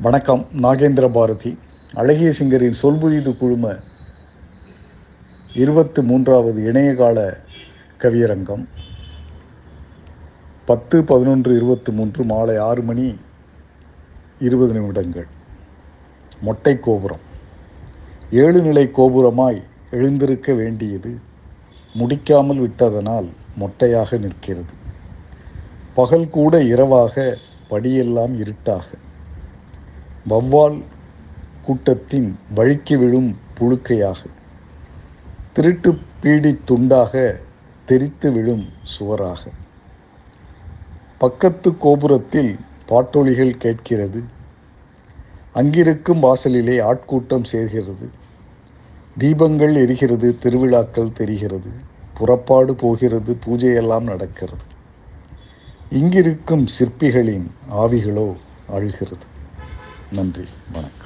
வணக்கம் நாகேந்திர பாரதி. அழகிய சிங்கரின் சொல்புதிது குழும இருபத்து மூன்றாவது இணையகால கவியரங்கம். பத்து பதினொன்று இருபத்தி மூன்று மாலை ஆறு மணி இருபது நிமிடங்கள். மொட்டை கோபுரம். ஏழு நிலை கோபுரமாய் எழுந்திருக்க வேண்டியது முடிக்காமல் விட்டதனால் மொட்டையாக நிற்கிறது. பகல் கூட இரவாக படியெல்லாம் இருட்டாக. வௌவால் கூட்டத்தின் வழுக்கி விழும் புழுக்கையாக திருட்டு பீடி துண்டாக தெரித்து விழும் சுவராக. பக்கத்து கோபுரத்தில் பாட்டொலிகள் கேட்கிறது. அங்கிருக்கும் வாசலிலே ஆட்கூட்டம் சேர்கிறது. தீபங்கள் எரிகிறது திருவிழாக்கள் தெரிகிறது. புறப்பாடு போகிறது பூஜையெல்லாம் நடக்கிறது. இங்கிருக்கும் சிற்பிகளின் ஆவிகளோ அழுகிறது. நன்றி வணக்கம்.